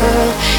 world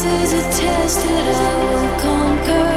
This is a test that I will conquer.